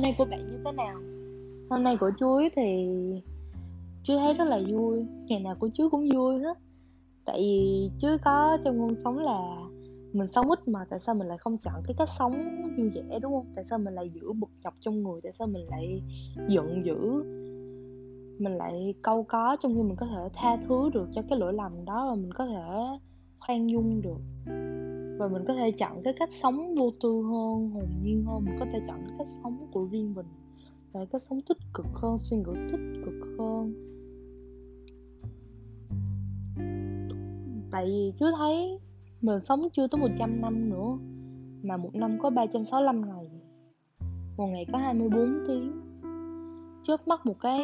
hôm nay của bạn như thế nào? Hôm nay của chuối thì chú thấy rất là vui. Ngày nào của chuối cũng vui hết. Tại vì chuối có trong ngôn sống là mình sống ít mà tại sao mình lại không chọn cái cách sống vui vẻ đúng không? Tại sao mình lại giữ bực nhọc trong người? Tại sao mình lại giận dữ? Mình lại câu có trong khi mình có thể tha thứ được cho cái lỗi lầm đó và mình có thể khoan dung được và mình có thể chọn cái cách sống vô tư hơn, hồn nhiên hơn. Mình có thể chọn cái cách sống của riêng mình là cách sống tích cực hơn, suy nghĩ tích cực hơn. Tại vì chú thấy mình sống chưa tới 100 năm nữa, mà một năm có 365 ngày. Một ngày có 24 tiếng. Chớp mắt một cái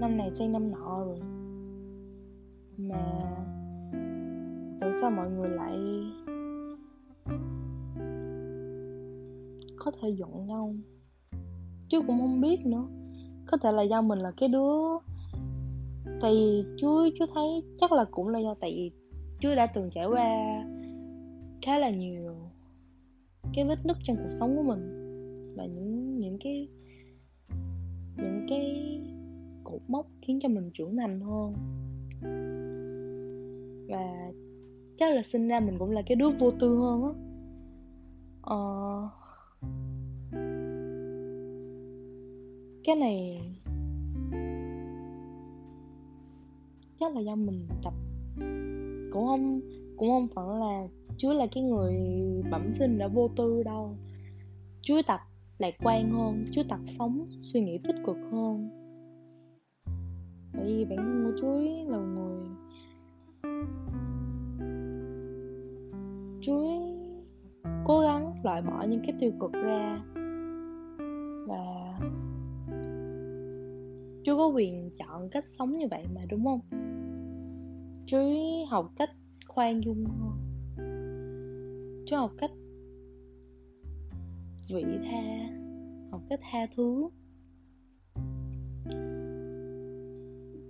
năm này sang năm nọ rồi. Mà tại sao mọi người lại có thể giận nhau chứ cũng không biết nữa. Có thể là do mình là cái đứa tại vì chú chú thấy chắc là cũng là do tại vì chú đã từng trải qua khá là nhiều cái vết nứt trong cuộc sống của mình. Và những những cái những cái cột mốc khiến cho mình trưởng thành hơn. Và chắc là sinh ra mình cũng là cái đứa vô tư hơn á. Ờ... cái này chắc là do mình tập. Cũng không cũng không phải là chúa là cái người bẩm sinh đã vô tư đâu. Chúa tập lạc quan hơn chúa tập sống, suy nghĩ tích cực hơn. Bởi vì bản thân của chúa là người chúa cố gắng loại bỏ những cái tiêu cực ra. Chú có quyền chọn cách sống như vậy mà, đúng không? Chú học cách khoan dung hơn chú học cách vị tha, học cách tha thứ.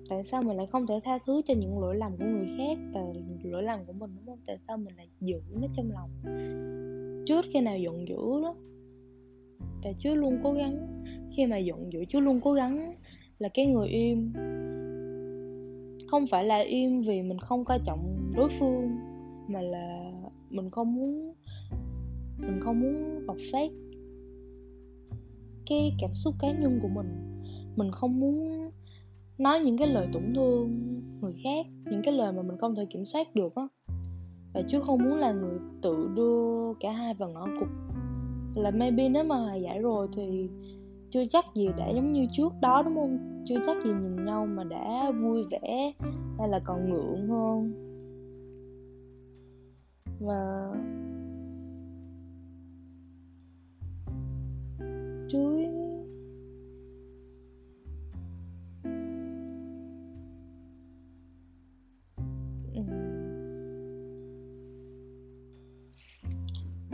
Tại sao mình lại không thể tha thứ cho những lỗi lầm của người khác và lỗi lầm của mình, đúng không? Tại sao mình lại giữ nó trong lòng? Trước khi nào giận dữ đó, và chú luôn cố gắng. Khi mà giận dữ, chú luôn cố gắng là cái người im. Không phải là im vì mình không coi trọng đối phương, mà là mình không muốn, mình không muốn bộc phát cái cảm xúc cá nhân của mình. Mình không muốn nói những cái lời tổn thương người khác, những cái lời mà mình không thể kiểm soát được á. Và chứ không muốn là người tự đưa cả hai vào ngõ cụt. Là maybe nếu mà giải rồi thì chưa chắc gì đã giống như trước đó, đúng không? Chưa chắc gì nhìn nhau mà đã vui vẻ hay là còn ngượng hơn. Và chuối.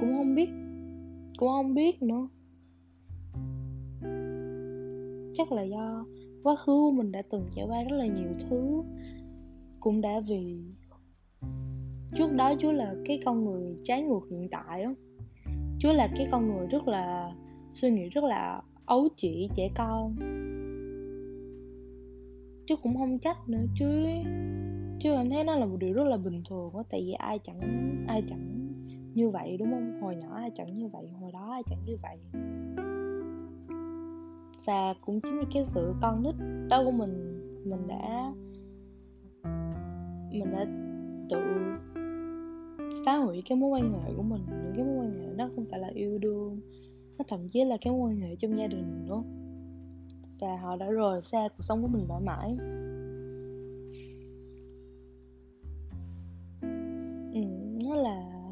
Cũng không biết, cũng không biết nữa chắc là do quá khứ của mình đã từng trải qua rất là nhiều thứ. Cũng đã vì trước đó chú là cái con người trái ngược hiện tại á. Chú là cái con người rất là, suy nghĩ rất là ấu chỉ trẻ con. Chứ cũng không trách nữa chứ chứ em thấy nó là một điều rất là bình thường á. Tại vì ai chẳng ai chẳng như vậy, đúng không? Hồi nhỏ ai chẳng như vậy, hồi đó ai chẳng như vậy và cũng chính vì cái sự con nít đó của mình mình đã mình đã tự phá hủy cái mối quan hệ của mình. Những cái mối quan hệ nó không phải là yêu đương nó thậm chí là cái mối quan hệ trong gia đình nữa. Và họ đã rời xa cuộc sống của mình mãi mãi. Ừ, nó là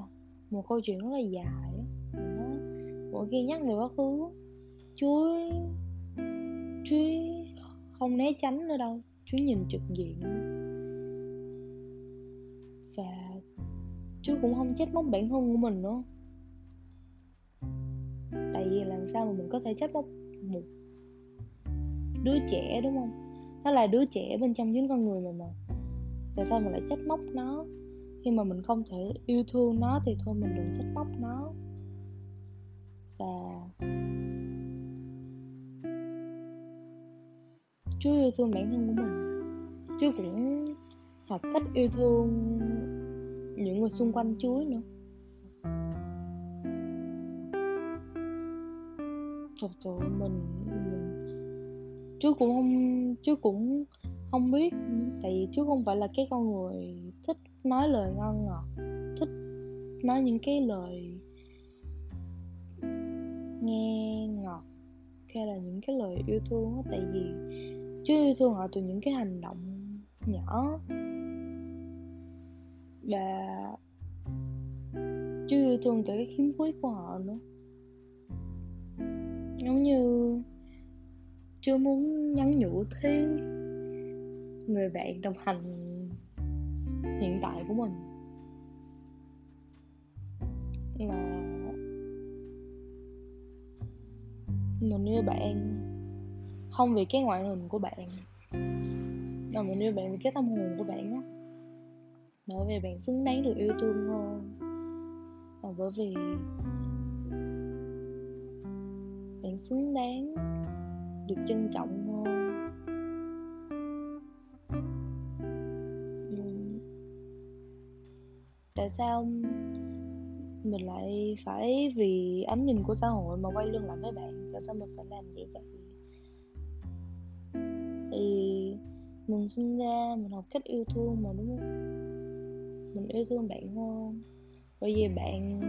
một câu chuyện rất là dài. Nó mỗi khi nhắc về quá khứ chuối Chúa không né tránh nữa đâu. Chúa nhìn trực diện. Và Chúa cũng không trách móc bản thân của mình nữa. Tại vì làm sao mà mình có thể trách móc một đứa trẻ, đúng không? Nó là đứa trẻ bên trong chính con người mình mà. Tại sao mình lại trách móc nó? Khi mà mình không thể yêu thương nó thì thôi mình đừng trách móc nó. Và chú yêu thương bản thân của mình. Chú cũng học cách yêu thương những người xung quanh chú nữa. Thật sự mình, mình chú cũng không chú cũng không biết. Tại vì chú không phải là cái con người thích nói lời ngon ngọt thích nói những cái lời nghe ngọt hay là những cái lời yêu thương đó, tại vì chứ thương họ từ những cái hành động nhỏ. Và chứ thương từ cái khiếm khuyết của họ nữa. Giống như chưa muốn nhắn nhủ thế người bạn đồng hành hiện tại của mình. Là mình yêu bạn không, vì cái ngoại hình của bạn. Mà mình yêu bạn vì cái tâm hồn của bạn á. Bởi vì bạn xứng đáng được yêu thương hơn. Và bởi vì bạn xứng đáng được trân trọng hơn. Ừ. Tại sao mình lại phải vì ánh nhìn của xã hội mà quay lưng lại với bạn? Tại sao mình phải làm vậy vậy? Mình sinh ra, mình học cách yêu thương mà, đúng không? Mình yêu thương bạn hơn. Bởi vì bạn,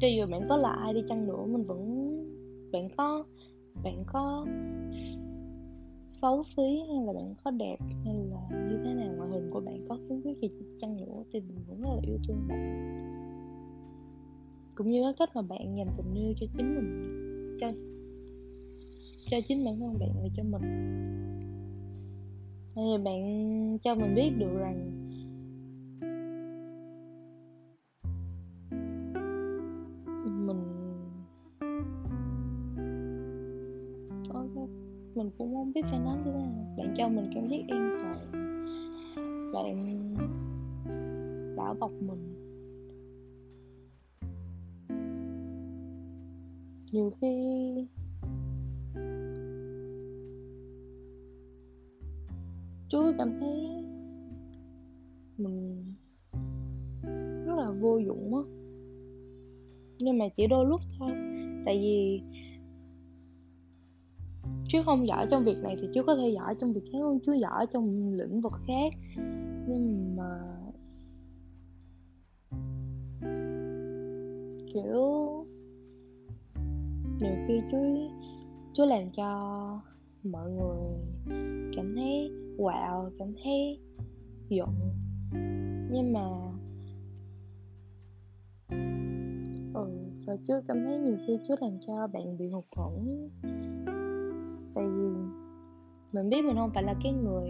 cho dù bạn có là ai đi chăng nữa, mình vẫn, bạn có bạn có xấu xí hay là bạn có đẹp hay là như thế nào, ngoại hình của bạn có khiếm khuyết gì chăng nữa thì mình vẫn rất là yêu thương bạn. Cũng như cái cách mà bạn dành tình yêu cho chính mình. Cho cho chính bản thân bạn và cho mình. Thì bạn cho mình biết được rằng mình cũng không biết phải nói thế nào. Bạn cho mình cảm giác yên toàn. Bạn bảo bọc mình. Nhiều khi cảm thấy mình rất là vô dụng á. Nhưng mà chỉ đôi lúc thôi. Tại vì chứ không giỏi trong việc này thì chú có thể giỏi trong việc khác không chú giỏi trong lĩnh vực khác. Nhưng mà kiểu nhiều khi chú chú làm cho mọi người cảm thấy wow cảm thấy giận. Nhưng mà ừ và chưa cảm thấy nhiều khi trước làm cho bạn bị hụt hẫng. Tại vì mình biết mình không phải là cái người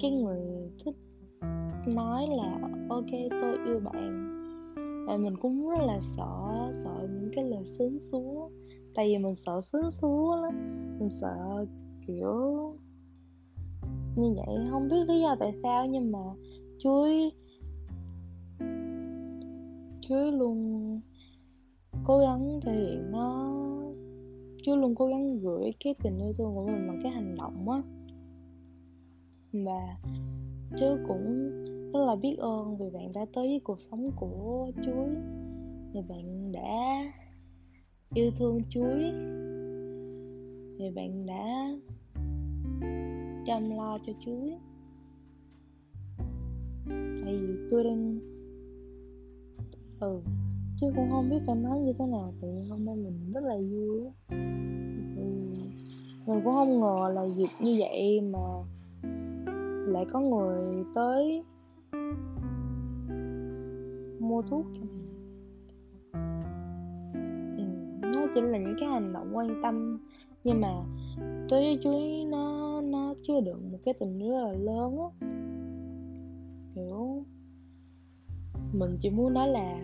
cái người thích nói là, ok, tôi yêu bạn. Và mình cũng rất là sợ sợ những cái lời sướng súa tại vì mình sợ sướng súa lắm. Mình sợ, kiểu như vậy không biết lý do tại sao nhưng mà chuối chuối luôn cố gắng thể hiện nó chú luôn cố gắng gửi cái tình yêu thương của mình bằng cái hành động á. Và chứ cũng rất là biết ơn vì bạn đã tới với cuộc sống của chuối. Vì bạn đã yêu thương chuối. Vì bạn đã chăm lo cho chuối tại vì tôi đang ừ chứ cũng không biết phải nói như thế nào tự nhiên hôm nay mình rất là vui thì mình cũng không ngờ là dịp như vậy mà lại có người tới mua thuốc cho mình. Ừ, nó chỉ là những cái hành động quan tâm nhưng mà đối với chú nó nó chưa được một cái tình rất là lớn á. Kiểu, mình chỉ muốn nói là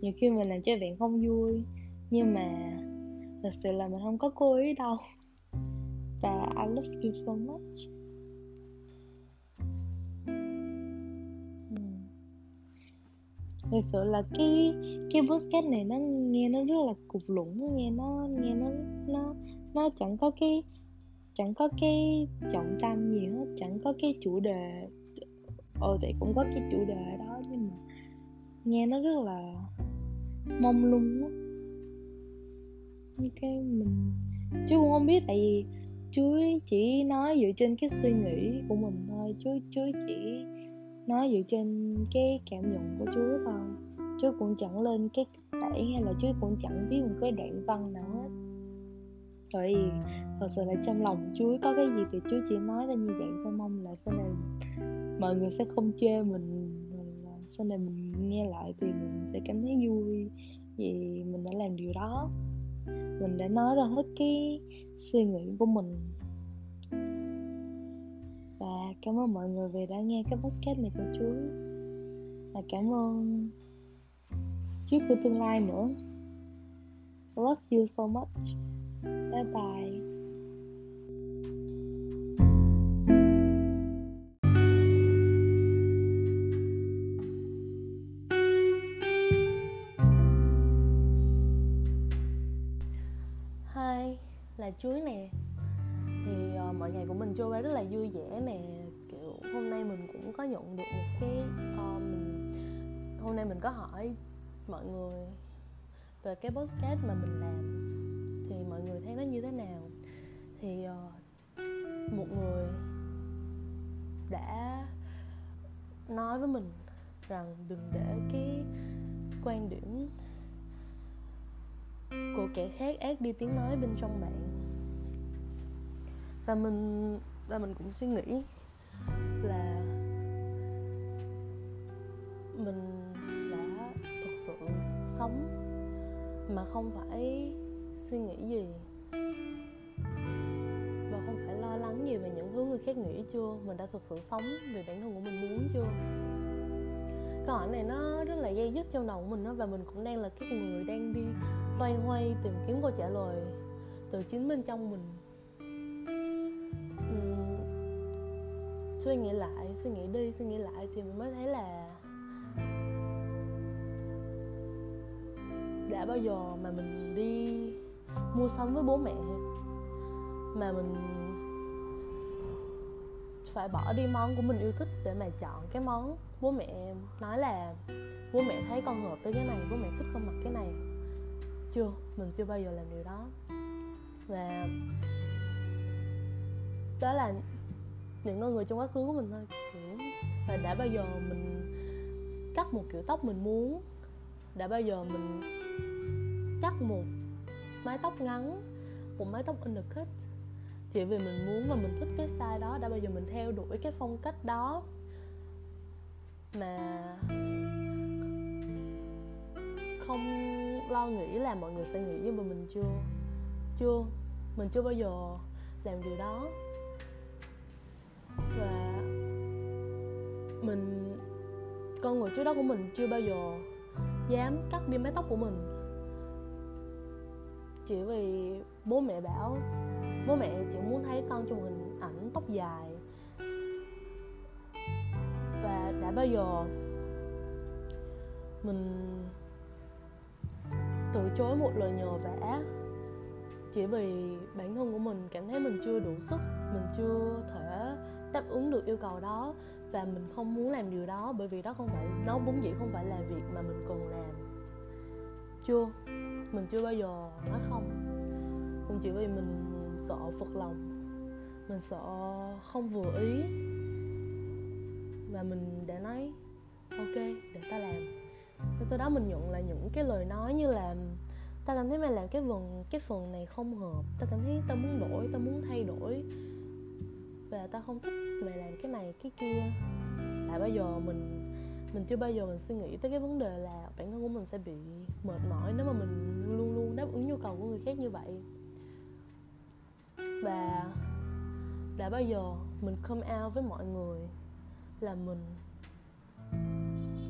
nhiều khi mình làm cho bạn không vui, nhưng mà thật sự là mình không có cố ý đâu. Và I love you so much. Hmm. Thật sự là cái cái podcast này nó nghe nó rất là cục lũng, nghe nó nghe nó nó nó chẳng có cái, chẳng có cái trọng tâm gì hết, chẳng có cái chủ đề. Ờ thì cũng có cái chủ đề đó, nhưng mà nghe nó rất là mông lung á. Như cái mình chứ cũng không biết, tại vì chú chỉ nói dựa trên cái suy nghĩ của mình thôi, chú chú chỉ nói dựa trên cái cảm nhận của chú thôi. Chú cũng chẳng lên cái tẩy hay là chú cũng chẳng biết một cái đoạn văn nào hết rồi thật sự là trong lòng chúa có cái gì thì chúa chỉ nói ra như vậy thôi, mong là sau này mọi người sẽ không chê mình à, sau này mình nghe lại thì mình sẽ cảm thấy vui vì mình đã làm điều đó. Mình đã nói ra hết cái suy nghĩ của mình. Và cảm ơn mọi người vì đã nghe cái podcast này của chú và cảm ơn chúa của tương lai nữa. Love you so much bye bye. Hi, là chuối nè. Thì uh, mọi ngày của mình trôi qua rất là vui vẻ nè. Kiểu hôm nay mình cũng có nhận được một cái uh, mình Hôm nay mình có hỏi mọi người về cái podcast mà mình làm mọi người thấy nó như thế nào. Thì uh, một người đã nói với mình rằng đừng để cái quan điểm của kẻ khác ác đi tiếng nói bên trong bạn. Và mình và mình cũng suy nghĩ là mình đã thực sự sống mà không phải suy nghĩ gì? Và không phải lo lắng gì về những thứ người khác nghĩ chưa? Mình đã thực sự sống vì bản thân của mình muốn chưa? Câu hỏi này nó rất là dây dứt trong đầu của mình đó và mình cũng đang là cái người đang đi loay hoay tìm kiếm câu trả lời từ chính bên trong mình. Uhm, suy nghĩ lại suy nghĩ đi suy nghĩ lại thì mình mới thấy là đã bao giờ mà mình đi mua sắm với bố mẹ. Mà mình phải bỏ đi món của mình yêu thích để mà chọn cái món bố mẹ nói là bố mẹ thấy con hợp với cái này, bố mẹ thích con mặc cái này. Chưa, mình chưa bao giờ làm điều đó. Và đó là những con người trong quá khứ của mình thôi, kiểu, và đã bao giờ mình cắt một kiểu tóc mình muốn, đã bao giờ mình cắt một mái tóc ngắn, một mái tóc undercut chỉ vì mình muốn và mình thích cái style đó, đã bao giờ mình theo đuổi cái phong cách đó. Mà không lo nghĩ là mọi người sẽ nghĩ nhưng mà mình chưa. Chưa, mình chưa bao giờ làm điều đó. Và mình, con người trước đó của mình chưa bao giờ dám cắt đi mái tóc của mình chỉ vì bố mẹ bảo, bố mẹ chỉ muốn thấy con trong hình ảnh tóc dài. Và đã bao giờ mình từ chối một lời nhờ vả chỉ vì bản thân của mình cảm thấy mình chưa đủ sức, mình chưa thể đáp ứng được yêu cầu đó và mình không muốn làm điều đó bởi vì đó không phải, nó vốn dĩ không phải là việc mà mình cần làm. Chưa? Mình chưa bao giờ nói không. Cũng chỉ vì mình sợ phật lòng, mình sợ không vừa ý. Và mình đã nói, ok, để ta làm. Và sau đó mình nhận là những cái lời nói như là, ta cảm thấy mày làm cái phần cái phần này không hợp. Ta cảm thấy ta muốn đổi, ta muốn thay đổi. Và ta không thích mày làm cái này, cái kia. Tại bây giờ mình mình chưa bao giờ mình suy nghĩ tới cái vấn đề là bản thân của mình sẽ bị mệt mỏi nếu mà mình luôn luôn đáp ứng nhu cầu của người khác như vậy. Và đã bao giờ mình come out với mọi người là mình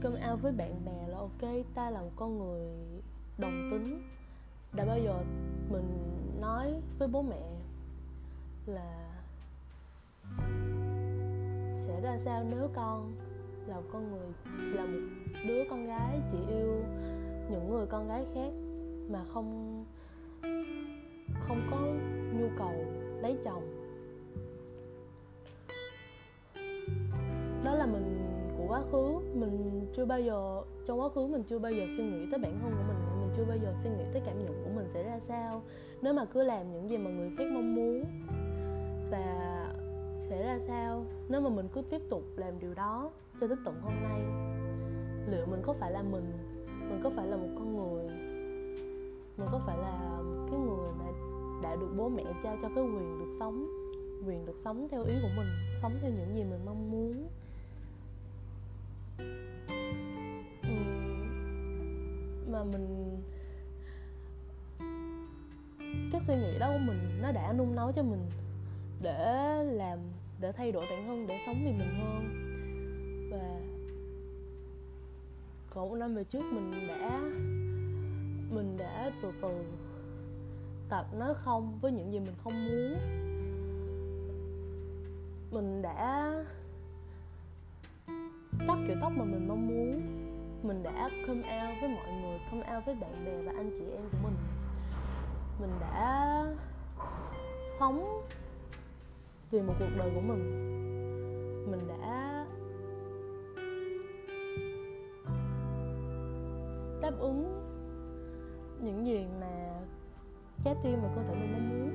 come out với bạn bè là ok, ta là một con người đồng tính. Đã bao giờ mình nói với bố mẹ là sẽ ra sao nếu con là một con người, là một đứa con gái chỉ yêu những người con gái khác mà không không có nhu cầu lấy chồng. Đó là mình của quá khứ, mình chưa bao giờ, trong quá khứ mình chưa bao giờ suy nghĩ tới bản thân của mình mình chưa bao giờ suy nghĩ tới cảm nhận của mình sẽ ra sao. Nếu mà cứ làm những gì mà người khác mong muốn và sẽ ra sao, nếu mà mình cứ tiếp tục làm điều đó cho tới tận hôm nay. Liệu mình có phải là mình mình có phải là một con người, mình có phải là cái người mà đã được bố mẹ trao cho cái quyền được sống, quyền được sống theo ý của mình, sống theo những gì mình mong muốn? Ừ. Mà mình, cái suy nghĩ đó của mình nó đã nung nấu cho mình để làm, để thay đổi bản thân, để sống vì mình hơn và còn một năm về trước mình đã mình đã từ từ tập nói không, với những gì mình không muốn. Mình đã cắt kiểu tóc mà mình mong muốn. Mình đã come out với mọi người, come out với bạn bè và anh chị em của mình. Mình đã sống vì một cuộc đời của mình. Mình đã đáp ứng những gì mà trái tim và cơ thể mình mong muốn.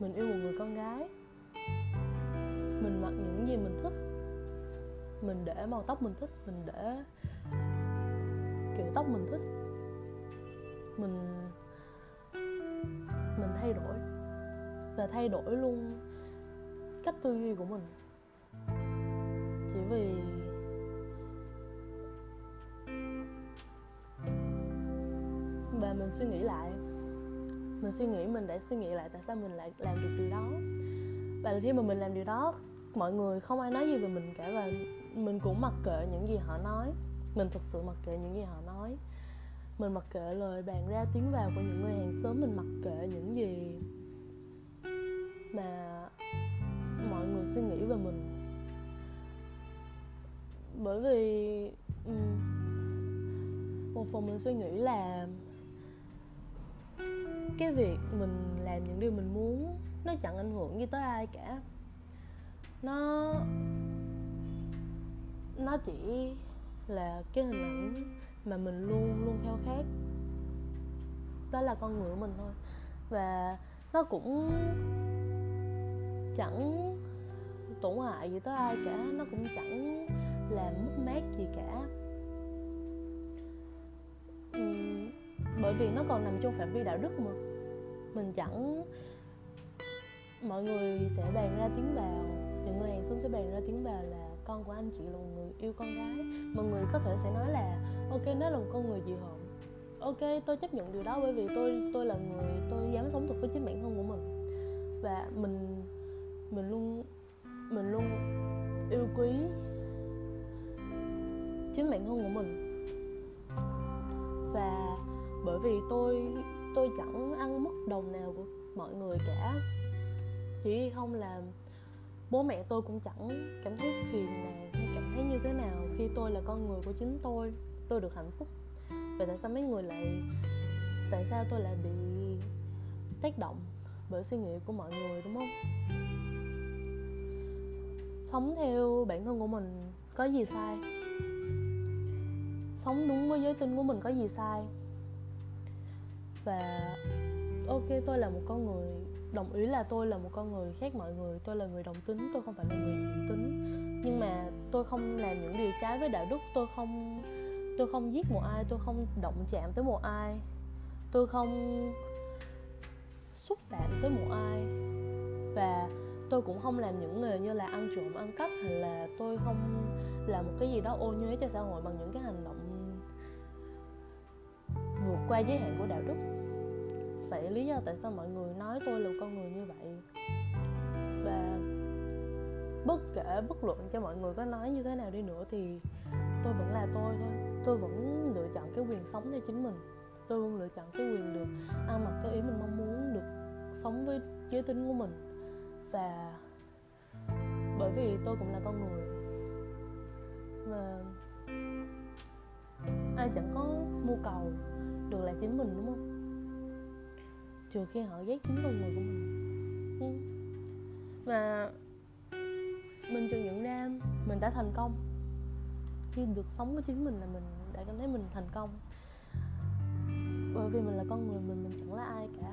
Mình yêu một người con gái. Mình mặc những gì mình thích. Mình để màu tóc mình thích, mình để kiểu tóc mình thích. Mình mình thay đổi và thay đổi luôn cách tư duy của mình. Chỉ vì và mình suy nghĩ lại. Mình suy nghĩ, mình đã suy nghĩ lại tại sao mình lại làm được điều đó. Và khi mà mình làm điều đó, mọi người không ai nói gì về mình cả và mình cũng mặc kệ những gì họ nói. Mình thực sự mặc kệ những gì họ nói. Mình mặc kệ lời bàn ra tiếng vào của những người hàng xóm, mình mặc kệ những gì mà mọi người suy nghĩ về mình. Bởi vì một phần mình suy nghĩ là cái việc mình làm những điều mình muốn nó chẳng ảnh hưởng gì tới ai cả. Nó nó chỉ là cái hình ảnh mà mình luôn luôn theo khát. Đó là con người của mình thôi. Và nó cũng chẳng tổn hại gì tới ai cả. Nó cũng chẳng làm mất mát gì cả. Uhm, bởi vì nó còn nằm trong phạm vi đạo đức mà. Mình chẳng, mọi người sẽ bàn ra tiếng vào những người hàng xóm sẽ bàn ra tiếng vào là con của anh chị là một người yêu con gái. Mọi người có thể sẽ nói là, ok, nó là một con người dị hợm. Ok, tôi chấp nhận điều đó bởi vì tôi tôi là người, tôi dám sống thật với chính bản thân của mình. Và mình mình luôn mình luôn yêu quý chính bản thân của mình. Và bởi vì tôi tôi chẳng ăn mất đồng nào của mọi người cả. Chỉ không là bố mẹ tôi cũng chẳng cảm thấy phiền nào hay cảm thấy như thế nào khi tôi là con người của chính tôi. Tôi được hạnh phúc. Vậy tại sao mấy người lại, tại sao tôi lại bị tác động bởi suy nghĩ của mọi người, đúng không? Sống theo bản thân của mình có gì sai? Sống đúng với giới tính của mình có gì sai? Và ok, tôi là một con người đồng ý là tôi là một con người khác mọi người, tôi là người đồng tính, tôi không phải là người dị tính. Nhưng mà tôi không làm những điều trái với đạo đức, tôi không tôi không giết một ai, tôi không động chạm tới một ai. Tôi không xúc phạm tới một ai. Và tôi cũng không làm những nghề như là ăn trộm, ăn cắp hay là tôi không làm một cái gì đó ô nhuế cho xã hội bằng những cái hành động vượt qua giới hạn của đạo đức phải lý do tại sao mọi người nói tôi là con người như vậy. Và bất kể bất luận cho mọi người có nói như thế nào đi nữa thì tôi vẫn là tôi thôi. Tôi vẫn lựa chọn cái quyền sống cho chính mình. Tôi luôn lựa chọn cái quyền được ăn mặc theo ý mình mong muốn, được sống với giới tính của mình. Và bởi vì tôi cũng là con người mà ai chẳng có mưu cầu được là chính mình, đúng không? Trừ khi họ ghét chính con người của mình. Ừ. Mà mình chợt nhận ra mình đã thành công. Khi được sống với chính mình là mình đã cảm thấy mình thành công. Bởi vì mình là con người mình mình chẳng là ai cả.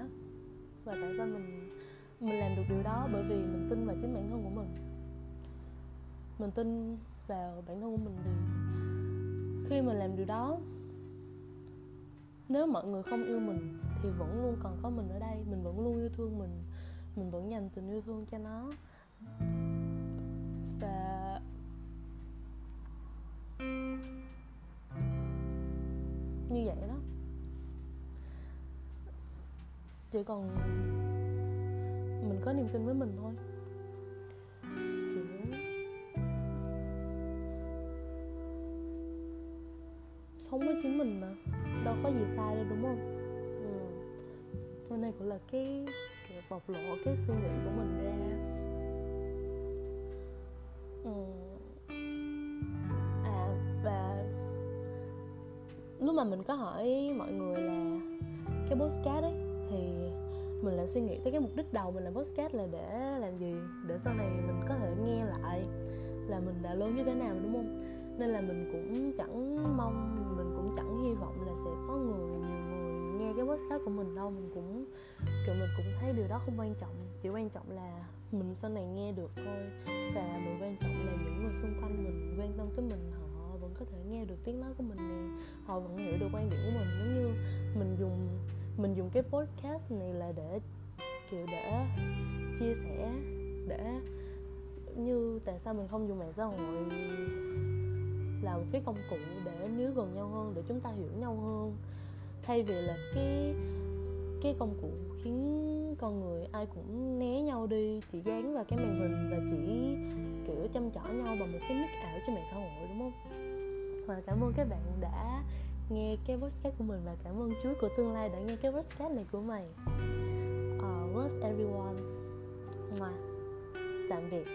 Và tại sao mình mình làm được điều đó? Bởi vì mình tin vào chính bản thân của mình. Mình tin vào bản thân của mình thì khi mình làm điều đó nếu mọi người không yêu mình thì vẫn luôn còn có mình ở đây. Mình vẫn luôn yêu thương mình. Mình vẫn dành tình yêu thương cho nó. Và như vậy đó. Chỉ còn mình có niềm tin với mình thôi. Kiểu sống với chính mình mà đâu có gì sai đâu, đúng không ừ. hôm nay cũng là cái cái bộc lộ cái suy nghĩ của mình ra ừ. à và lúc mà mình có hỏi mọi người là cái postcard ấy, thì mình lại suy nghĩ tới cái mục đích đầu mình làm podcast là để làm gì để sau này mình có thể nghe lại là mình đã lớn như thế nào, đúng không nên là mình cũng chẳng mong hy vọng là sẽ có người, nhiều người nghe cái podcast của mình đâu. Mình cũng, kiểu, mình cũng thấy điều đó không quan trọng. Chỉ quan trọng là mình sau này nghe được thôi. Và mình quan trọng là những người xung quanh mình quan tâm tới mình, họ vẫn có thể nghe được tiếng nói của mình nè. Họ vẫn hiểu được quan điểm của mình. Giống như mình dùng mình dùng cái podcast này là để, kiểu, để chia sẻ, để như tại sao mình không dùng mạng xã hội là một cái công cụ để níu gần nhau hơn để chúng ta hiểu nhau hơn. Thay vì là cái cái công cụ khiến con người ai cũng né nhau đi chỉ dán vào cái màn hình và chỉ kiểu chăm chỏ nhau bằng một cái nick ảo trên mạng xã hội đúng không? Và cảm ơn các bạn đã nghe cái podcast của mình và cảm ơn Chúa của tương lai đã nghe cái podcast này của mày. Ờ, uh, love everyone. Mà tạm biệt.